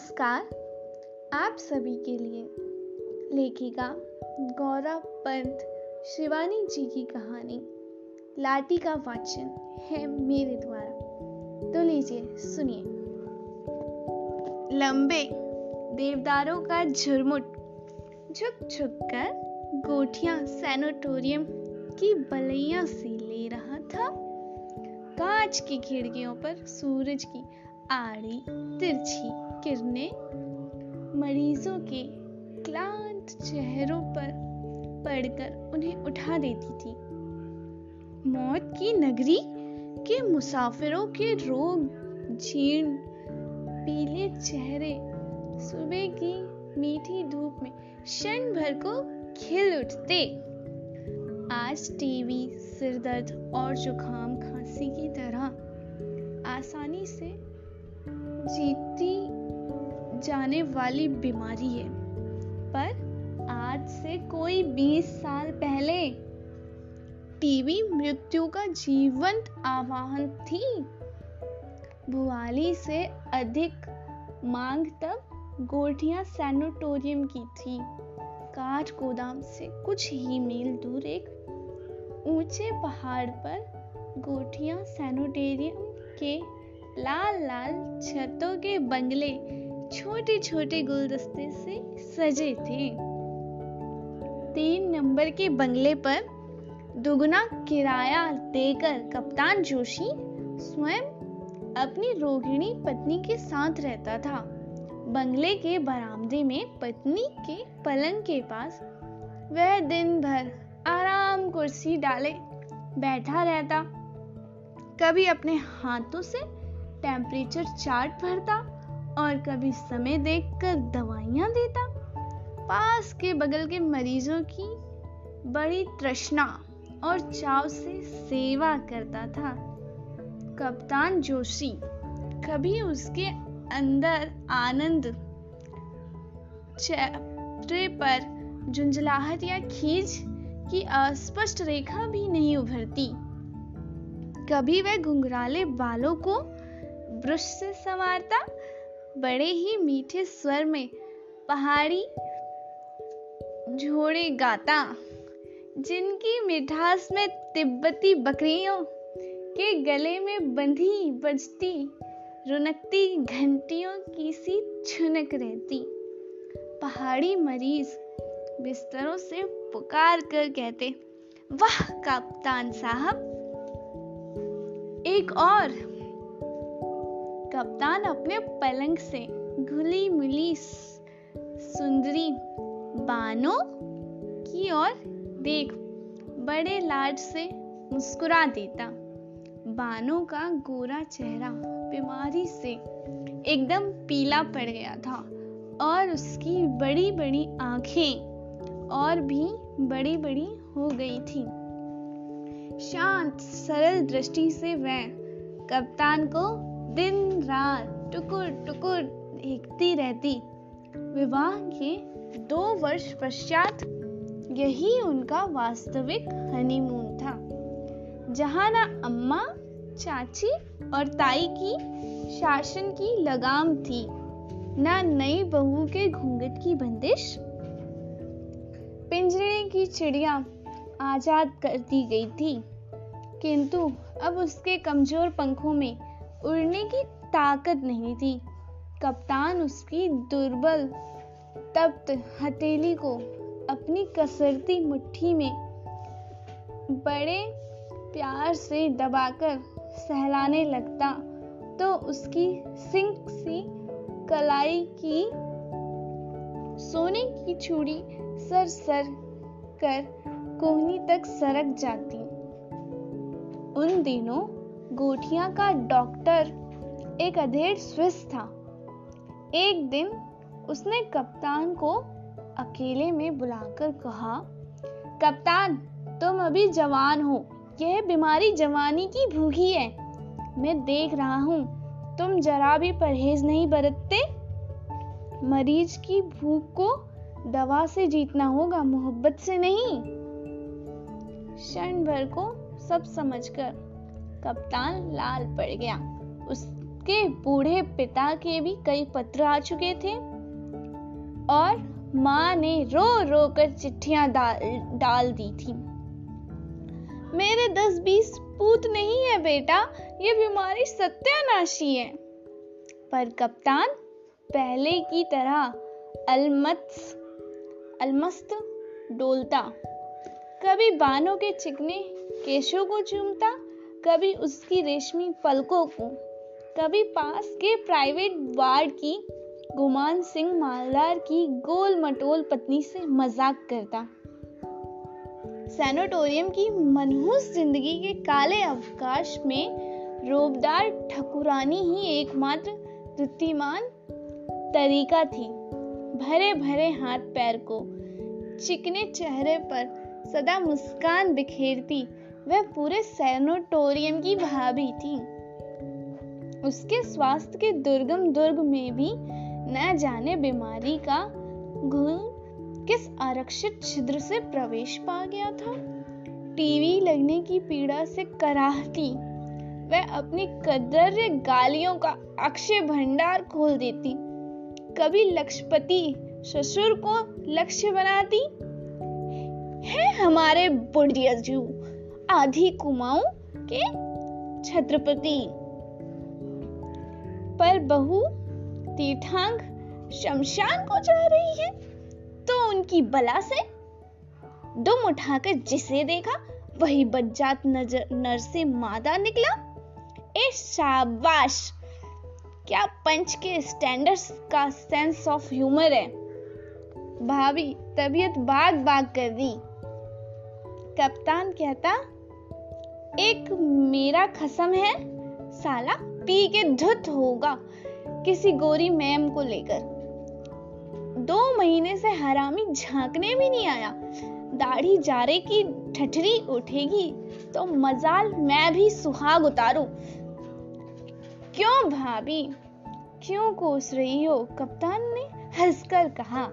नमस्कार, आप सभी के लिए लेखिका गौरव पंत शिवानी जी की कहानी। लाठी का वाचन है मेरे द्वारा। तो लीजिए सुनिए। लंबे देवदारों का झुरमुट झुक झुक कर गोठिया सैनिटोरियम की बलैया से ले रहा था। कांच की खिड़कियों पर सूरज की आड़ी, तिरछी किरणें। मरीजों के क्लांत चेहरों पर पड़कर उन्हें उठा देती थी। मौत की नगरी के मुसाफिरों के रोग झीण पीले चेहरे, सुबह की मीठी धूप में क्षण भर को खिल उठते। आज टीवी, सिरदर्द और जुकाम खांसी की तरह आसानी से जीती जाने वाली बीमारी है। पर आज से कोई 20 साल पहले टीबी मृत्यु का जीवंत आवाहन थी। भुआली से अधिक मांग तब गोठिया सैनिटोरियम की थी। काठ गोदाम से कुछ ही मील दूर एक ऊँचे पहाड़ पर गोठिया सैनिटोरियम के लाल लाल छतों के बंगले छोटे छोटे गुलदस्ते से सजे थे। तीन नंबर के बंगले पर दुगना किराया देकर कप्तान जोशी स्वयं अपनी रोहिणी पत्नी के साथ रहता था। बंगले के बरामदे में पत्नी के पलंग के पास वह दिन भर आराम कुर्सी डाले बैठा रहता। कभी अपने हाथों से टेम्परेचर चार्ट भरता और कभी समय देखकर दवाइयाँ देता। पास के बगल के मरीजों की बड़ी तृष्णा और चाव से सेवा करता था। कप्तान जोशी कभी उसके अंदर आनंद चेहरे पर झुंझलाहट या खींच की अस्पष्ट रेखा भी नहीं उभरती। कभी वह घुंघराले बालों को ब्रश से संवारता, बड़े ही मीठे स्वर में पहाड़ी झोड़े गाता, जिनकी मिठास में तिब्बती बकरियों के गले में बंधी बजती, रुनकती घंटियों की सी छुनक रहती। पहाड़ी मरीज़ बिस्तरों से पुकार कर कहते, वाह, कप्तान साहब, एक और कप्तान अपने पलंग से घुली मिली सुंदरी बानो की ओर देख, बड़े लाड से मुस्कुरा देता। बानो का गोरा चेहरा बीमारी से एकदम पीला पड़ गया था और उसकी बड़ी बड़ी आँखें और भी बड़ी बड़ी हो गई थी। शांत, सरल दृष्टि से वह कप्तान को दिन रात टुकुर टुकुर देखती रहती। विवाह के दो वर्ष पश्चात यही उनका वास्तविक हनीमून था, जहाँ ना अम्मा, चाची और ताई की शासन की लगाम थी, ना नई बहू के घूंघट की बंदिश। पिंजरे की चिड़िया आज़ाद कर दी गई थी, किंतु अब उसके कमज़ोर पंखों में उड़ने की ताकत नहीं थी। कप्तान उसकी दुर्बल, तप्त हथेली को अपनी कसरती मुट्ठी में बड़े प्यार से दबाकर सहलाने लगता तो उसकी सिंक सी कलाई की, सोने की चूड़ी सर सर कर कोहनी तक सरक जाती। उन दिनों गोठिया का डॉक्टर एक अधेड़ स्विस था। एक दिन उसने कप्तान को अकेले में बुलाकर कहा, कप्तान, तुम अभी जवान हो। यह बीमारी जवानी की भूखी है। मैं देख रहा हूँ, तुम जरा भी परहेज नहीं बरतते। मरीज़ की भूख को दवा से जीतना होगा, मोहब्बत से नहीं। क्षण भर को सब समझकर कप्तान लाल पड़ गया। उसके बूढ़े पिता के भी कई पत्र आ चुके थे। और माँ ने रो रो कर चिट्ठियाँ डाल दी थी। मेरे दस बीस पूत नहीं है बेटा, ये बीमारी सत्यानाशी है। पर कप्तान, पहले की तरह अलमत्स, अलमस्त डोलता। कभी बानों के चिकने केशों को चूमता कभी उसकी रेशमी पलकों को, कभी पास के प्राइवेट वार्ड की गुमान सिंह मालदार की गोल मटोल पत्नी से मज़ाक करता। सैनिटोरियम की मनहूस ज़िंदगी के काले अवकाश में रोबदार ठकुरानी ही एकमात्र द्वितीयमान तरीका थी। भरे भरे हाथ पैर को, चिकने चेहरे पर सदा मुस्कान बिखेरती वह पूरे सैनोटोरियम की भाभी थी। उसके स्वास्थ्य के दुर्गम दुर्ग में भी न जाने बीमारी का घुन किस आरक्षित छिद्र से प्रवेश पा गया था। टीवी लगने की पीड़ा से कराहती, वह अपनी कदर गालियों का अक्षय भंडार खोल देती। कभी लक्षपति ससुर को लक्ष्य बनाती, है हमारे बुढ़िया जू आधी कुमाऊं के छत्रपति। पर बहू तीर्थांग शमशान को जा रही है तो उनकी बला से दुम उठाकर जिसे देखा, वही बज्जात नज़र, नर से मादा निकला। ए शाबाश! क्या पंच के स्टैंडर्ड्स का सेंस ऑफ़ ह्यूमर है। भाभी, तबीयत बाग बाग कर दी। कप्तान कहता एक मेरा खसम है, साला पी के धुत होगा किसी गोरी मैम को लेकर। दो महीने से हरामी झांकने भी नहीं आया। दाढ़ी जारे की ठठरी उठेगी तो मजाल मैं भी सुहाग उतारू। क्यों भाभी? क्यों कोस रही हो? कप्तान ने हंसकर कहा।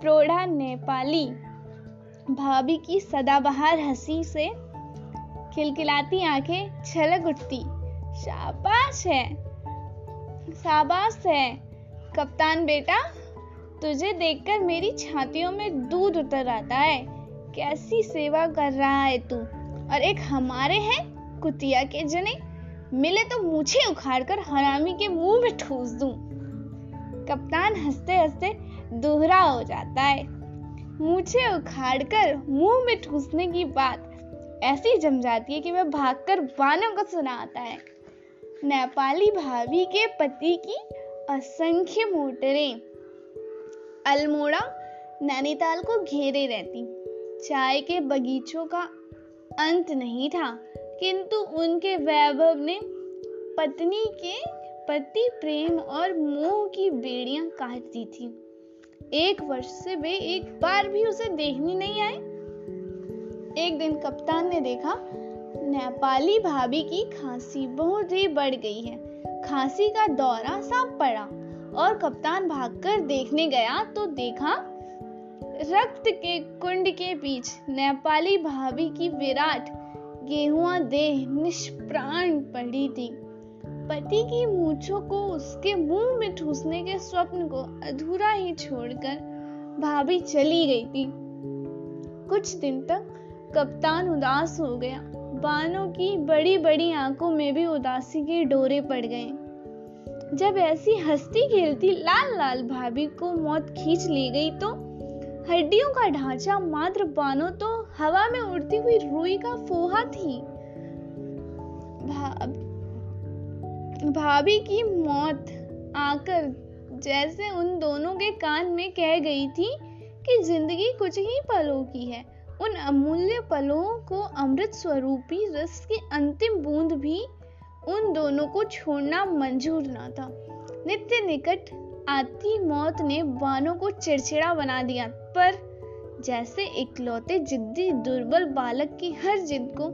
प्रोढ़ा नेपाली। भाभी की सदाबहार हँसी से खिलखिलाती आँखें, छलक उठती। शाबाश है। शाबाश है। कप्तान बेटा, तुझे देखकर मेरी छातियों में दूध उतर आता है। कैसी सेवा कर रहा है तू? और एक हमारे हैं, कुतिया के जने। मिले तो मुझे उखाड़कर हरामी के मुँह में ठूस दूँ। कप्तान हँसते हँसते दोहरा हो जाता है। मुझे उखाड़कर मुँह में ठूसने की बात ऐसी जम जाती है कि वह भागकर वानों को सुनाता है। नेपाली भाभी के पति की असंख्य मोटरें। अल्मोड़ा, नैनीताल को घेरे रहती। चाय के बगीचों का अंत नहीं था, किंतु उनके वैभव ने पत्नी के पति प्रेम और मोह की बेड़ियाँ काट दी थी। एक वर्ष से वे एक बार भी उसे देखने नहीं आए। एक दिन कप्तान ने देखा, नेपाली भाभी की खांसी बहुत ही बढ़ गई है। खांसी का दौरा सांप पड़ा और कप्तान भागकर देखने गया तो देखा, रक्त के कुंड के बीच नेपाली भाभी की विराट गेहुआ देह निष्प्राण पड़ी थी। पति की मूछों को उसके मुँह में ठूसने के स्वप्न को अधूरा ही छोड़कर भाभी चली गई थी। कुछ दिन तक कप्तान उदास हो गया। बानों की बड़ी बड़ी आँखों में भी उदासी के डोरे पड़ गए। जब ऐसी हस्ती खेलती लाल लाल भाभी को मौत खींच ली गई तो हड्डियों का ढांचा मात्र बानो तो हवा में उड़ती हुई रुई का फोहा थी। भाभी की मौत आकर जैसे उन दोनों के कान में कह गई थी कि ज़िंदगी कुछ ही पलों की है। उन अमूल्य पलों को अमृत स्वरूपी रस की अंतिम बूंद भी उन दोनों को छोड़ना मंजूर ना था। नित्य निकट आती मौत ने बानों को चिड़चिड़ा बना दिया, पर जैसे इकलौते जिद्दी दुर्बल बालक की हर जिद को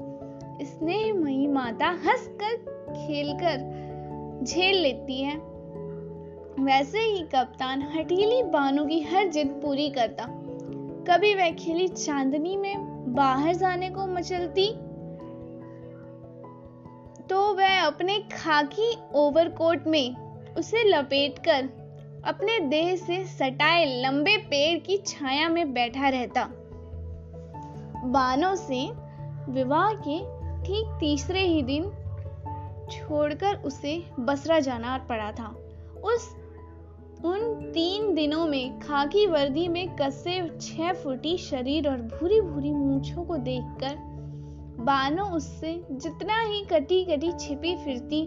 स्नेहमयी माता हंसकर खेलकर झेल लेती है, वैसे ही कप्तान हठीली बानों की हर जिद पूरी करता। कभी वह खिली चांदनी में बाहर जाने को मचलती? तो वह अपने खाकी ओवरकोट में उसे लपेटकर अपने देह से सटाए लंबे पेड़ की छाया में बैठा रहता। बानों से विवाह के ठीक तीसरे ही दिन छोड़कर उसे बसरा जाना पड़ा था। उस उन तीन दिनों में खाकी वर्दी में कसे छह फुटी शरीर और भूरी भूरी मूछों को देखकर बानो उससे जितना ही कटी कटी छिपी फिरती,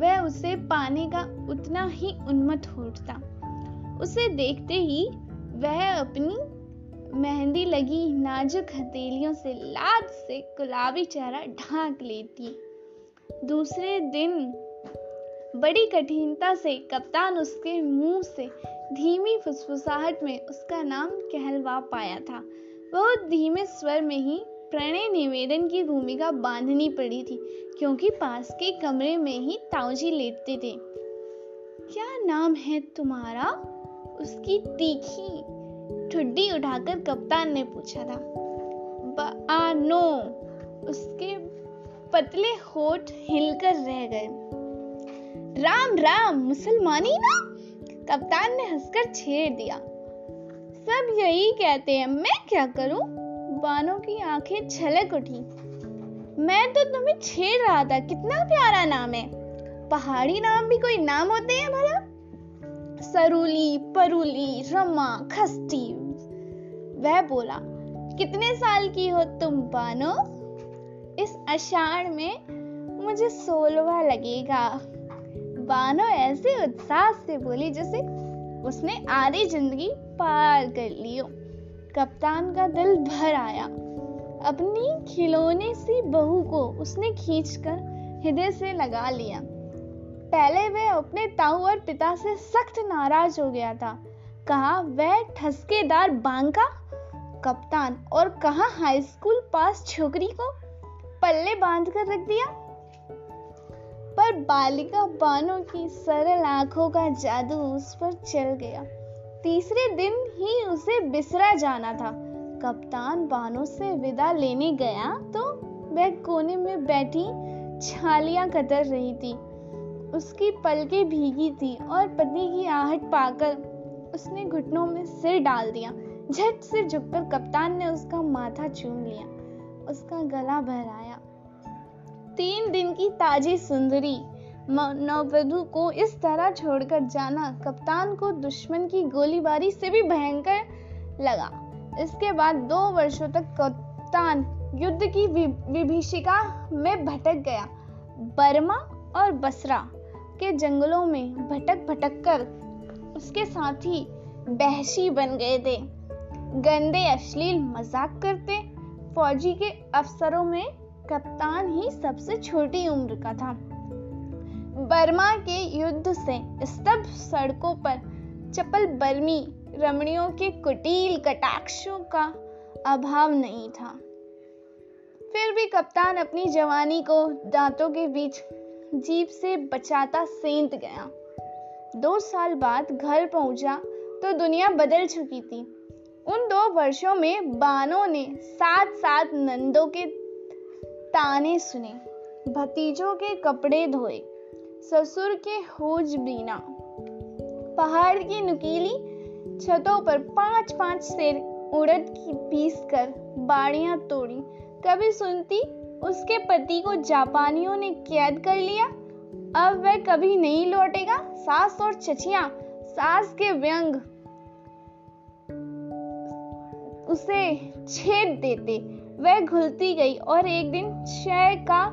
वह उसे पाने का उतना ही उन्मत्त हो उठता उसे देखते ही वह अपनी मेहंदी लगी नाजुक हथेलियों से लाद से गुलाबी चेहरा ढांक लेती। दूसरे दिन बड़ी कठिनता से कप्तान उसके मुँह से धीमी फुसफुसाहट में उसका नाम कहलवा पाया था। बहुत धीमे स्वर में ही प्रणय निवेदन की भूमिका बांधनी पड़ी थी, क्योंकि पास के कमरे में ही ताऊजी लेटते थे। क्या नाम है तुम्हारा? उसकी तीखी ठुड्डी उठाकर कप्तान ने पूछा था। नो। उसके पतले होठ हिलकर रह गए। राम राम, मुसलमानी ना? कप्तान ने हंसकर छेड़ दिया। सब यही कहते हैं, मैं क्या करूँ? बानों की आँखें छलक उठी। मैं तो तुम्हें छेड़ रहा था, कितना प्यारा नाम है। पहाड़ी नाम भी कोई नाम होते हैं भला? सरूली, परूली, रमा, खस्ती। वह बोला, कितने साल की हो तुम बानो? इस अषाढ़ में मुझे सोलवा लगेगा। बानो ऐसे उत्साह से बोली जैसे उसने आधी ज़िंदगी पार कर लियो कप्तान का दिल भर आया। अपनी खिलौने सी बहू को उसने खींचकर हृदय से लगा लिया। पहले वह अपने ताऊ और पिता से सख्त नाराज़ हो गया था। कहा, वह ठसकेदार बांका? कप्तान, और कहा हाई स्कूल पास छोकरी को पल्ले बाँध कर रख दिया? पर बालिका बानों की सरल आँखों का जादू उस पर चल गया। तीसरे दिन ही उसे बिसरा जाना था। कप्तान बानों से विदा लेने गया तो वह कोने में बैठी छालियाँ कतर रही थी। उसकी पलकें भीगी थी और पति की आहट पाकर उसने घुटनों में सिर डाल दिया। झट से झुककर कप्तान ने उसका माथा चूम लिया। उसका गला बहराया। तीन दिन की ताजी सुंदरी। नववधु को इस तरह छोड़कर जाना कप्तान को दुश्मन की गोलीबारी से भी भयंकर लगा। इसके बाद दो वर्षों तक कप्तान युद्ध की विभीषिका में भटक गया। बर्मा और बसरा के जंगलों में भटक भटक कर उसके साथी बहशी बन गए थे। गंदे अश्लील मज़ाक करते, फौजी के अफसरों में कप्तान ही सबसे छोटी उम्र का था। बर्मा के युद्ध से स्तब्ध सड़कों पर चपल बर्मी रमणियों के कुटील कटाक्षों का अभाव नहीं था। फिर भी कप्तान अपनी जवानी को दांतों के बीच जीप से बचाता सेंत गया। दो साल बाद घर पहुँचा तो दुनिया बदल चुकी थी। उन दो वर्षों में बानों ने साथ साथ नंदों के ताने सुने, भतीजों के कपड़े धोए, ससुर के होज बीना। पहाड़ की नुकीली छतों पर पाँच पाँच सेर उड़द की पीस कर बाड़ियाँ तोड़ी। कभी सुनती, उसके पति को जापानियों ने कैद कर लिया। अब वह कभी नहीं लौटेगा। सास और चचिया सास के व्यंग उसे छेद देते। वह घुलती गई और एक दिन क्षय का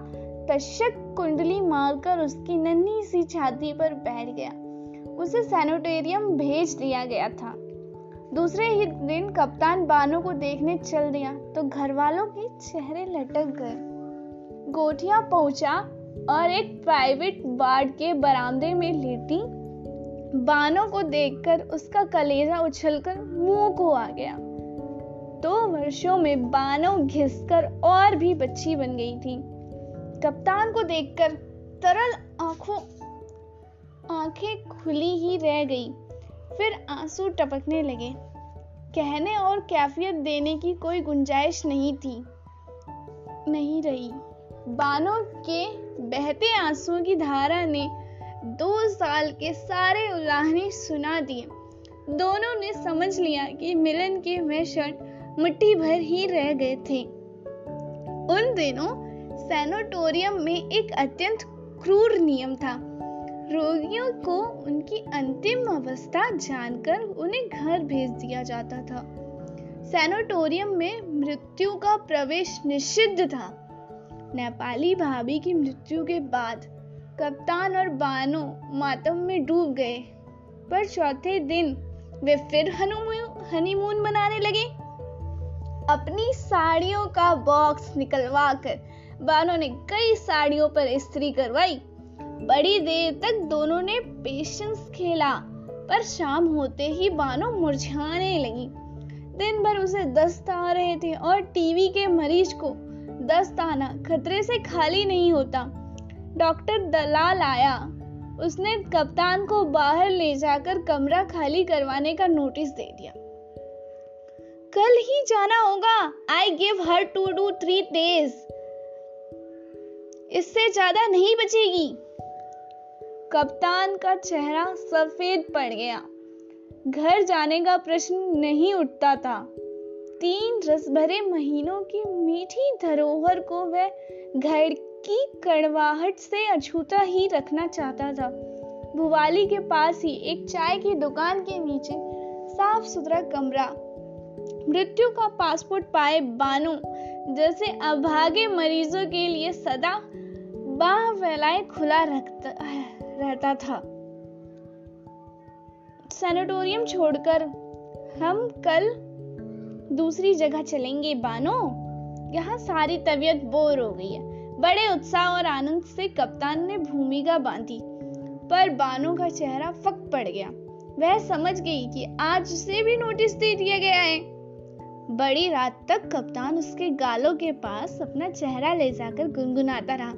तशक कुंडली मारकर उसकी नन्ही सी छाती पर बैठ गया। उसे सैनिटोरियम भेज दिया गया था। दूसरे ही दिन कप्तान बानो को देखने चल दिया तो घर वालों के चेहरे लटक गए। गोठिया पहुँचा और एक प्राइवेट वार्ड के बरामदे में लेटी। बानो को देखकर उसका कलेजा उछलकर मुँह को आ गया। दो वर्षों में बानो घिसकर और भी बच्ची बन गई थी। कप्तान को देखकर तरल आँखों, आँखें खुली ही रह गई। फिर आँसू टपकने लगे। कहने और कैफियत देने की कोई गुंजाइश नहीं थी। नहीं रही। बानो के बहते आंसुओं की धारा ने दो साल के सारे उलाहने सुना दिए। दोनों ने समझ लिया कि मिलन के वह क्षण मुट्ठी भर ही रह गए थे। उन दिनों सैनोटोरियम में एक अत्यंत क्रूर नियम था। रोगियों को उनकी अंतिम अवस्था जानकर उन्हें घर भेज दिया जाता था। सैनोटोरियम में मृत्यु का प्रवेश निषिद्ध था। नेपाली भाभी की मृत्यु के बाद कप्तान और बानो मातम में डूब गए। पर चौथे दिन वे फिर हनीमून मनाने लगे। अपनी साड़ियों का बॉक्स निकलवा कर बानो ने कई साड़ियों पर इस्त्री करवाई। बड़ी देर तक दोनों ने पेशेंस खेला, पर शाम होते ही बानो मुरझाने लगी। दिन भर उसे दस्त आ रहे थे और टीवी के मरीज़ को दस्त आना खतरे से खाली नहीं होता। डॉक्टर दलाल आया। उसने कप्तान को बाहर ले जाकर कमरा खाली करवाने का नोटिस दे दिया। कल ही जाना होगा। I give her two to three days इससे ज़्यादा नहीं बचेगी। कप्तान का चेहरा सफ़ेद पड़ गया। घर जाने का प्रश्न नहीं उठता था। तीन रस भरे महीनों की मीठी धरोहर को वह घर की कड़वाहट से अछूता ही रखना चाहता था। भुवाली के पास ही एक चाय की दुकान के नीचे साफ़ सुथरा कमरा मृत्यु का पासपोर्ट पाए बानो। जैसे अभागे मरीजों के लिए सदा बाह फैलाए खुला रखता, रहता था। सैनिटोरियम छोड़कर हम कल दूसरी जगह चलेंगे बानो। यहाँ सारी तबीयत बोर हो गई है। बड़े उत्साह और आनंद से कप्तान ने भूमिका बांधी, पर बानो का चेहरा फक पड़ गया। वह समझ गई कि आज उसे भी नोटिस दे दिया गया है। बड़ी रात तक कप्तान उसके गालों के पास अपना चेहरा ले जाकर गुनगुनाता रहा।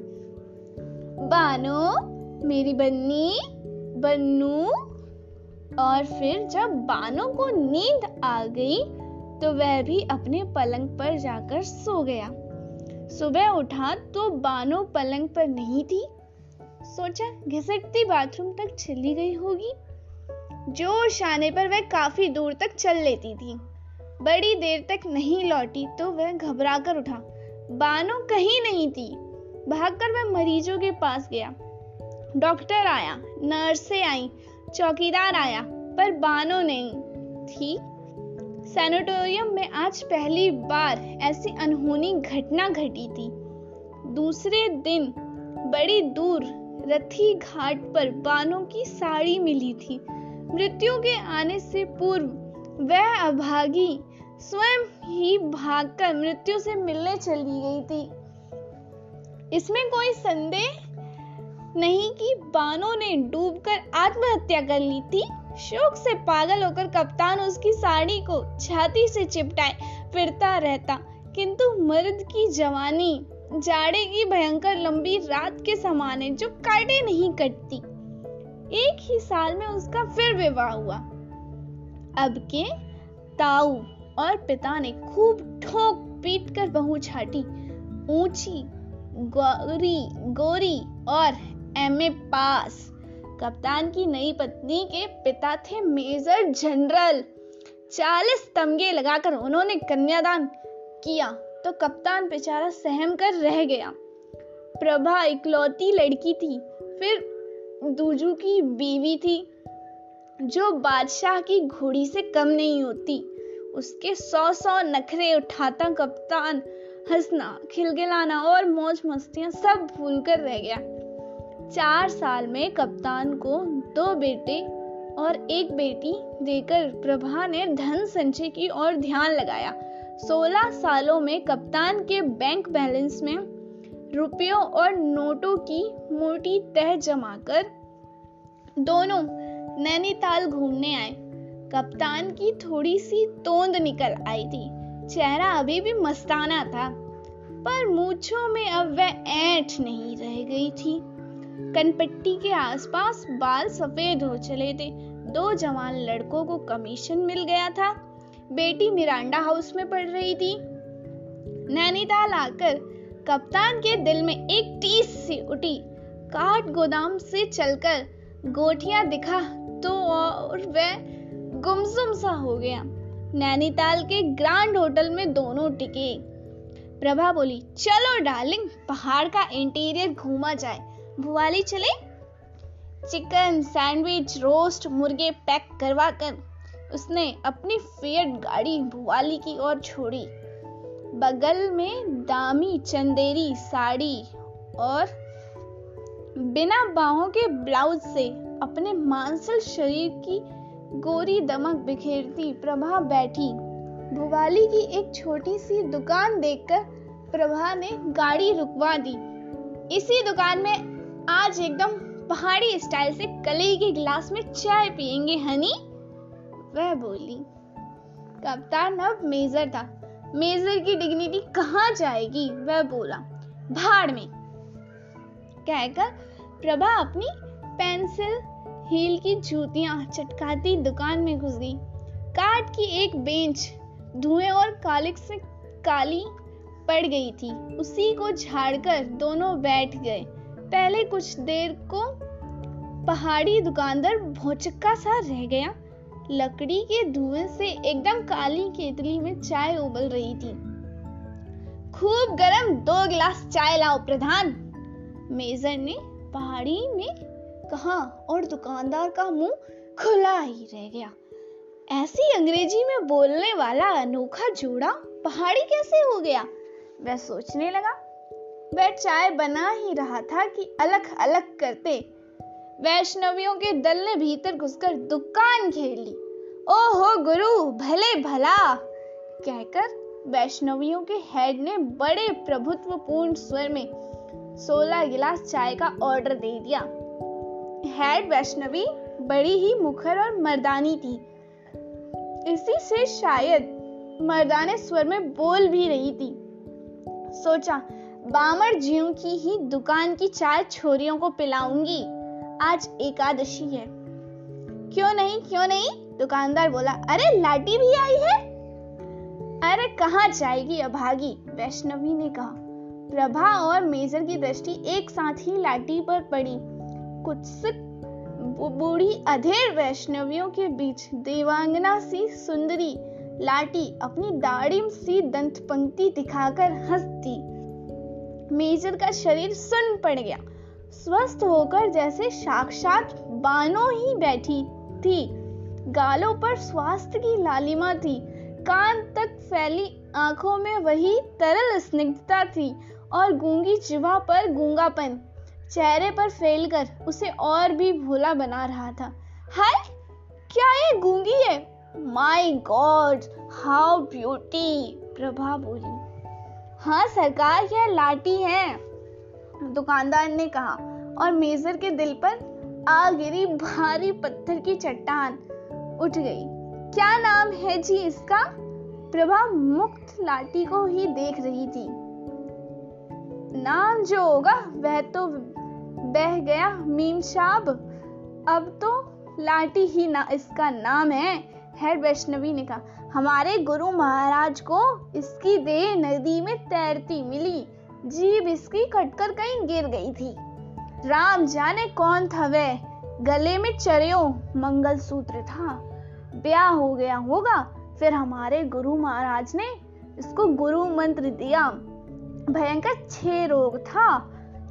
बानो, मेरी बन्नी, बन्नू। और फिर जब बानो को नींद आ गई तो वह भी अपने पलंग पर जाकर सो गया। सुबह उठा तो बानो पलंग पर नहीं थी। सोचा घिसटती बाथरूम तक चली गई होगी। जोश आने पर वह काफ़ी दूर तक चल लेती थी। बड़ी देर तक नहीं लौटी तो वह घबरा कर उठा। बानो कहीं नहीं थी। भागकर वह मरीजों के पास गया। डॉक्टर आया, नर्सें आई, चौकीदार आया, पर बानो नहीं थी। सैनिटोरियम में आज पहली बार ऐसी अनहोनी घटना घटी थी। दूसरे दिन बड़ी दूर रथी घाट पर बानो की साड़ी मिली थी। मृत्यु के आने से पूर्व वह अभागी स्वयं ही भागकर मृत्यु से मिलने चली गई थी। इसमें कोई संदेह नहीं कि बानो ने डूबकर आत्महत्या कर ली थी। शोक से पागल होकर कप्तान उसकी साड़ी को छाती से चिपटाए, फिरता रहता। किंतु मर्द की जवानी, जाड़े की भयंकर लंबी रात के समान है जो काटे नहीं कटती एक ही साल में उसका फिर विवाह हुआ। अब के ताऊ। और पिता ने खूब ठोक पीट कर बहू छाटी। ऊँची, गोरी गोरी और एमए पास। कप्तान की नई पत्नी के पिता थे मेजर जनरल। चालीस तमगे लगाकर उन्होंने कन्यादान किया तो कप्तान बेचारा सहम कर रह गया। प्रभा इकलौती लड़की थी, फिर दूजू की बीवी थी, जो बादशाह की घोड़ी से कम नहीं होती। उसके सौ सौ नखरे उठाता कप्तान, हंसना, खिलखिलाना और मौज मस्तियाँ सब भूल कर रह गया। चार साल में कप्तान को दो बेटे और एक बेटी देकर प्रभा ने धन संचय की और ध्यान लगाया। सोलह सालों में कप्तान के बैंक बैलेंस में रुपयों और नोटों की मोटी तह जमाकर दोनों नैनीताल घूमने आए। कप्तान की थोड़ी सी तोंद निकल आई थी। चेहरा अभी भी मस्ताना था, पर मूछों में अब वह ऐठ नहीं रह गई थी। कनपट्टी के आसपास बाल सफ़ेद हो चले थे। दो जवान लड़कों को कमीशन मिल गया था। बेटी मिरांडा हाउस में पढ़ रही थी। नैनीताल आकर कप्तान के दिल में एक टीस सी उठी। काट गोदाम से चलकर गोठिया दिखा तो और वह गुमसुम सा हो गया। नैनीताल के ग्रांड होटल में दोनों टिके। प्रभा बोली, चलो डार्लिंग, पहाड़ का इंटीरियर घूमा जाए। भुआली चले? चिकन, सैंडविच, रोस्ट, मुर्गे पैक करवा कर उसने अपनी फियट गाड़ी भुआली की ओर छोड़ी। बगल में दामी चंदेरी साड़ी और बिना बाहों के ब्लाउज से अपने मांसल शरीर की गोरी दमक बिखेरती प्रभा बैठी। भुवाली की एक छोटी सी दुकान देखकर प्रभा ने गाड़ी रुकवा दी। इसी दुकान में आज एकदम पहाड़ी स्टाइल से कली के गिलास में चाय पियेंगे, हनी? वह बोली। कप्तान अब मेजर था। मेजर की डिग्निटी कहाँ जाएगी? वह बोला। भाड़ में। कहकर प्रभा अपनी पेंसिल हील की जूतियाँ चटकाती दुकान में घुस। गई काट की एक बेंच धुएँ और कालिक से काली पड़ गई थी। उसी को झाड़कर दोनों बैठ गए। पहले कुछ देर को पहाड़ी दुकानदार भौचक्का सा रह गया। लकड़ी के धुएँ से एकदम काली केतली में चाय उबल रही थी। खूब गरम दो गिलास चाय लाओ, प्रधान। मेजर ने पहाड़ी में कहा और दुकानदार का मुँह खुला ही रह गया। ऐसी अंग्रेज़ी में बोलने वाला अनोखा जोड़ा पहाड़ी कैसे हो गया? वह सोचने लगा। वह चाय बना ही रहा था कि अलग अलग करते। वैष्णवियों के दल ने भीतर घुसकर दुकान घेर ली। ओहो गुरु, भले भला! कहकर वैष्णवियों के हेड ने बड़े प्रभुत्वपूर्ण स्वर में सोलह गिलास चाय का ऑर्डर दे दिया। हेड वैष्णवी बड़ी ही मुखर और मर्दानी थी। इसी से शायद मर्दाने स्वर में बोल भी रही थी। सोचा, बामर जियों की ही दुकान की चार छोरियों को पिलाऊँगी। आज एकादशी है। क्यों नहीं क्यों नहीं? दुकानदार बोला, अरे लाटी भी आई है? अरे कहाँ जाएगी अभागी? वैष्णवी ने कहा। प्रभा और मेजर की दृष्टि एक साथ ही लाटी पर पड़ी। कुछ बूढ़ी अधेर वैष्णवियों के बीच देवांगना सी सुंदरी लाटी अपनी दाढ़ी सी दंत पंक्ति दिखाकर हंसती। मेजर का शरीर सुन पड़ गया। स्वस्थ होकर जैसे साक्षात बानो ही बैठी थी। गालों पर स्वास्थ्य की लालिमा थी। कान तक फैली आँखों में वही तरल स्निग्धता थी और गूँगी जिवा पर गूंगापन। चेहरे पर फैल कर उसे और भी भोला बना रहा था। हाय, क्या ये गूँगी है? My god how beauty Prabha बोली। हाँ सरकार यह लाटी है, दुकानदार ने कहा, और मेजर के दिल पर आ गिरी भारी पत्थर की चट्टान उठ गई। क्या नाम है जी इसका? प्रभा मुक्त लाठी को ही देख रही थी। नाम जो होगा, वह तो बह गया मीम शाब। अब तो लाठी ही ना, इसका नाम है हेड वैष्णवी ने कहा। हमारे गुरु महाराज को इसकी देह नदी में तैरती मिली। जीभ इसकी कटकर कहीं गिर गई थी। राम जाने कौन था वह? गले में चरियो मंगल सूत्र था। ब्याह हो गया होगा, फिर हमारे गुरु महाराज ने इसको गुरु मंत्र दिया। भयंकर छह रोग था।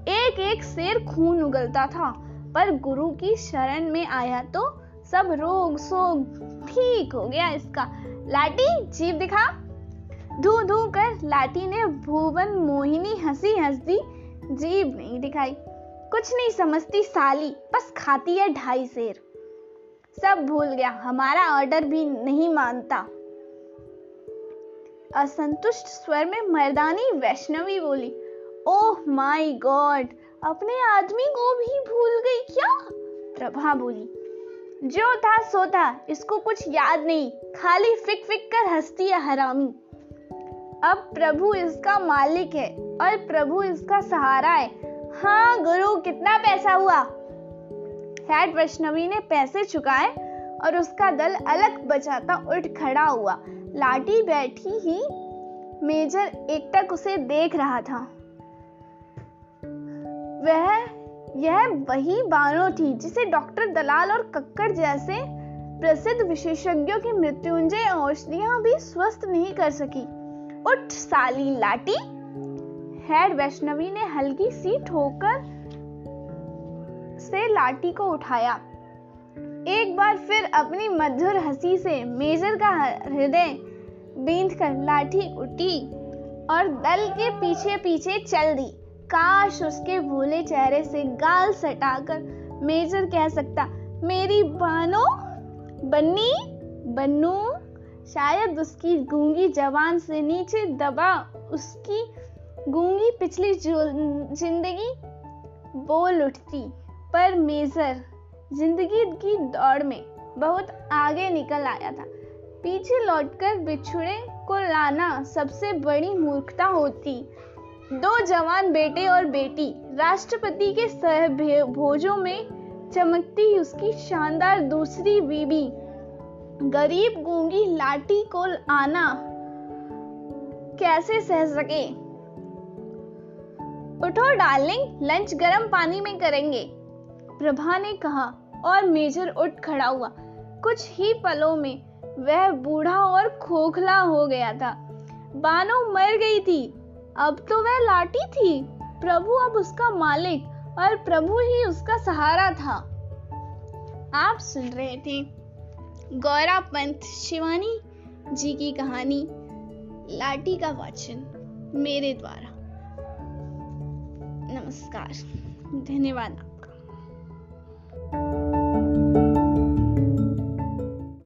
एक एक शेर खून उगलता था, पर गुरु की शरण में आया तो सब रोग सोग ठीक हो गया इसका। लाठी जीप दिखा। धू धू कर लाठी ने भुवन मोहिनी हँसी हंस दी जीप नहीं दिखाई। कुछ नहीं समझती साली, बस खाती है ढाई शेर। सब भूल गया, हमारा ऑर्डर भी नहीं मानता। असंतुष्ट स्वर में मर्दानी वैष्णवी बोली ओह माय गॉड, अपने आदमी को भी भूल गई क्या? प्रभा बोली, जो था सो था इसको कुछ याद नहीं, खाली फिक फिक कर हंसती है हरामी। अब प्रभु इसका मालिक है और प्रभु इसका सहारा है। हाँ गुरु, कितना पैसा हुआ? हेड वैष्णवी ने पैसे चुकाए और उसका दल अलग बचाता उठ खड़ा हुआ। लाठी बैठी ही मेजर एकटक उसे देख रहा था। वह, यह वही बानो थी जिसे डॉक्टर दलाल और कक्कड़ जैसे प्रसिद्ध विशेषज्ञों की मृत्युंजय औषधियाँ भी स्वस्थ नहीं कर सकी। उठ, साली लाटी हेड वैष्णवी ने हल्की सी ठोकर से लाठी को उठाया। एक बार फिर अपनी मधुर हँसी से मेजर का हृदय बींध कर लाठी उठी और दल के पीछे पीछे चल दी। काश उसके भूले चेहरे से गाल सटाकर मेजर कह सकता, मेरी बानो बन्नी, बन्नू, शायद उसकी गूँगी जवान से नीचे दबा उसकी गूँगी पिछली ज़िंदगी बोल उठती, पर मेजर ज़िंदगी की दौड़ में बहुत आगे निकल आया था। पीछे लौटकर बिछुड़े को लाना सबसे बड़ी मूर्खता होती दो जवान बेटे और बेटी राष्ट्रपति के सह भोजों में चमकती उसकी शानदार दूसरी बीबी गरीब गूँगी लाठी को आना कैसे सह सके? उठो डार्लिंग, लंच गर्म पानी में करेंगे, प्रभा ने कहा और मेजर उठ खड़ा हुआ। कुछ ही पलों में वह बूढ़ा और खोखला हो गया था। बानो मर गई थी। अब तो वह लाठी थी। प्रभु अब उसका मालिक और प्रभु ही उसका सहारा था। आप सुन रहे थे गौरा पंत शिवानी जी की कहानी, लाठी का वाचन मेरे द्वारा। नमस्कार, धन्यवाद you.